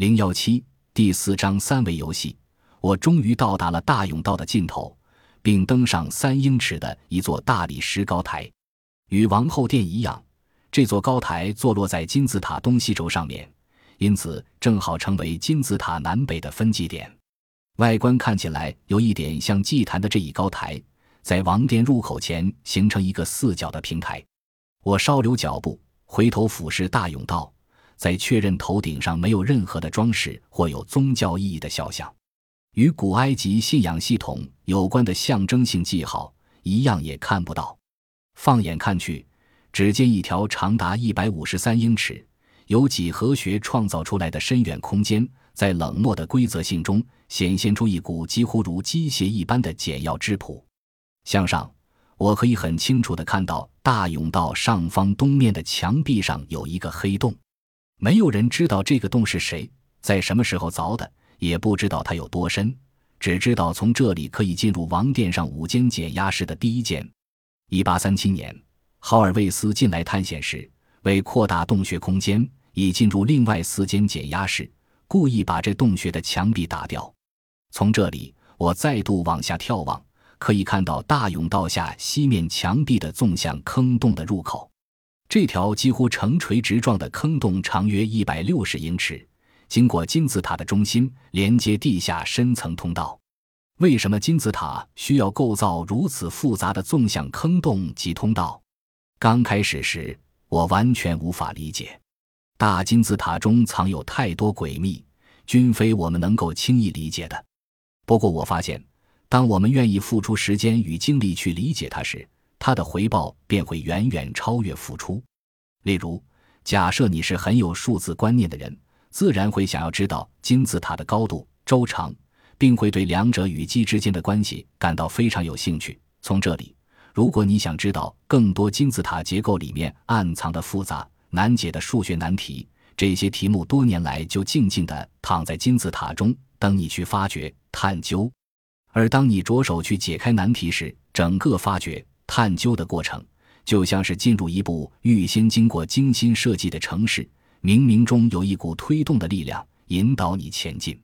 零幺七第四章三维游戏，我终于到达了大甬道的尽头，并登上三英尺的一座大理石高台。与王后殿一样，这座高台坐落在金字塔东西轴上面，因此正好成为金字塔南北的分界点。外观看起来有一点像祭坛的这一高台，在王殿入口前形成一个四角的平台。我稍留脚步，回头俯视大甬道。在确认头顶上没有任何的装饰或有宗教意义的肖像，与古埃及信仰系统有关的象征性记号一样也看不到。放眼看去，只见一条长达一百五十三英尺、由几何学创造出来的深远空间，在冷漠的规则性中显现出一股几乎如机械一般的简要质朴。向上，我可以很清楚地看到大甬道上方东面的墙壁上有一个黑洞。没有人知道这个洞是谁在什么时候凿的，也不知道它有多深，只知道从这里可以进入王殿上五间减压室的第一间。一八三七年，豪尔魏斯进来探险时，为扩大洞穴空间，已进入另外四间减压室，故意把这洞穴的墙壁打掉。从这里，我再度往下眺望，可以看到大甬道下西面墙壁的纵向坑洞的入口。这条几乎呈垂直状的坑洞长约一百六十英尺，经过金字塔的中心，连接地下深层通道。为什么金字塔需要构造如此复杂的纵向坑洞及通道？刚开始时，我完全无法理解。大金字塔中藏有太多诡秘，均非我们能够轻易理解的。不过，我发现，当我们愿意付出时间与精力去理解它时，它的回报便会远远超越付出。例如，假设你是很有数字观念的人，自然会想要知道金字塔的高度、周长，并会对两者与基之间的关系感到非常有兴趣。从这里，如果你想知道更多金字塔结构里面暗藏的复杂难解的数学难题，这些题目多年来就静静地躺在金字塔中，等你去发掘、探究。而当你着手去解开难题时，整个发掘。探究的过程就像是进入一部预先经过精心设计的城市，冥冥中有一股推动的力量引导你前进。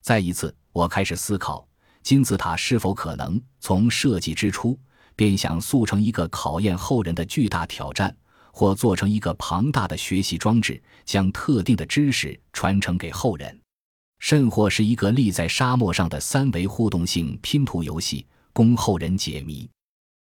再一次，我开始思考金字塔是否可能从设计之初便想塑成一个考验后人的巨大挑战，或做成一个庞大的学习装置，将特定的知识传承给后人，甚或是一个立在沙漠上的三维互动性拼图游戏，供后人解谜。